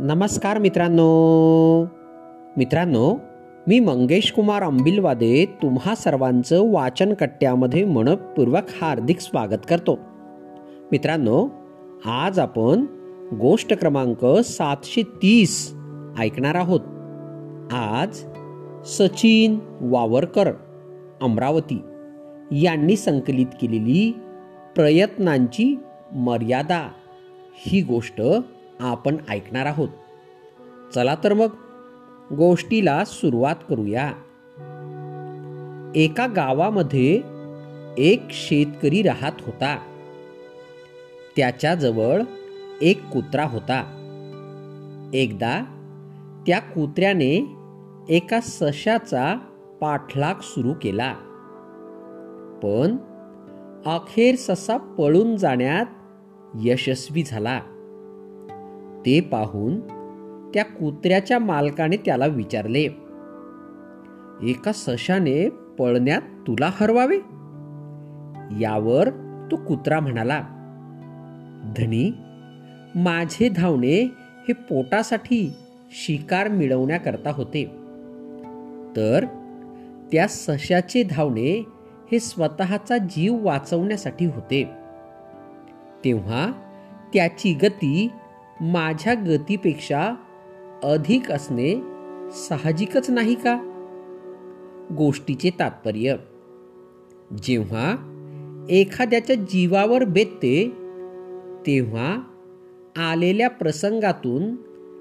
नमस्कार मित्रांनो. मित्रांनो मी मंगेश कुमार अंबिलवादे तुम्हा सर्वांचं वाचन कट्ट्यामध्ये मनपूर्वक हार्दिक स्वागत करतो. मित्रांनो आज आपण गोष्ट क्रमांक सातशे तीस ऐकणार आहोत. आज सचिन वावरकर अमरावती यांनी संकलित केलेली प्रयत्नांची मर्यादा. ही गोष्ट आपण ऐकणार आहोत. चला तर मग गोष्टीला सुरुवात करूया. एका गावामध्ये एक शेतकरी राहत होता. त्याच्याजवळ एक कुत्रा होता. एकदा त्या कुत्र्याने एका सशाचा पाठलाग सुरू केला. पण अखेर ससा पळून जाण्यात यशस्वी झाला. ते पाहून त्या कुत्र्याच्या मालकाने त्याला विचारले एका सशाने पळण्यात तुला हरवावे? यावर तो कुत्रा म्हणाला धनी माझे धावणे हे पोटासाठी शिकार मिळवण्याकरता होते. तर त्या सशाचे धावणे हे स्वतःचा जीव वाचवण्यासाठी होते. तेव्हा त्याची गती माझ्या गतीपेक्षा अधिक असणे साहजिकच नाही का? गोष्टीचे तात्पर्य. जेव्हा एखाद्याच्या जीवावर बेतते तेव्हा आलेल्या प्रसंगातून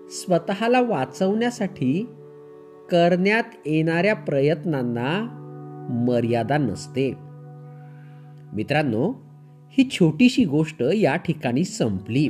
स्वतःला वाचवण्यासाठी करण्यात येणाऱ्या प्रयत्नांना मर्यादा नसते. मित्रांनो ही छोटीशी गोष्ट या ठिकाणी संपली.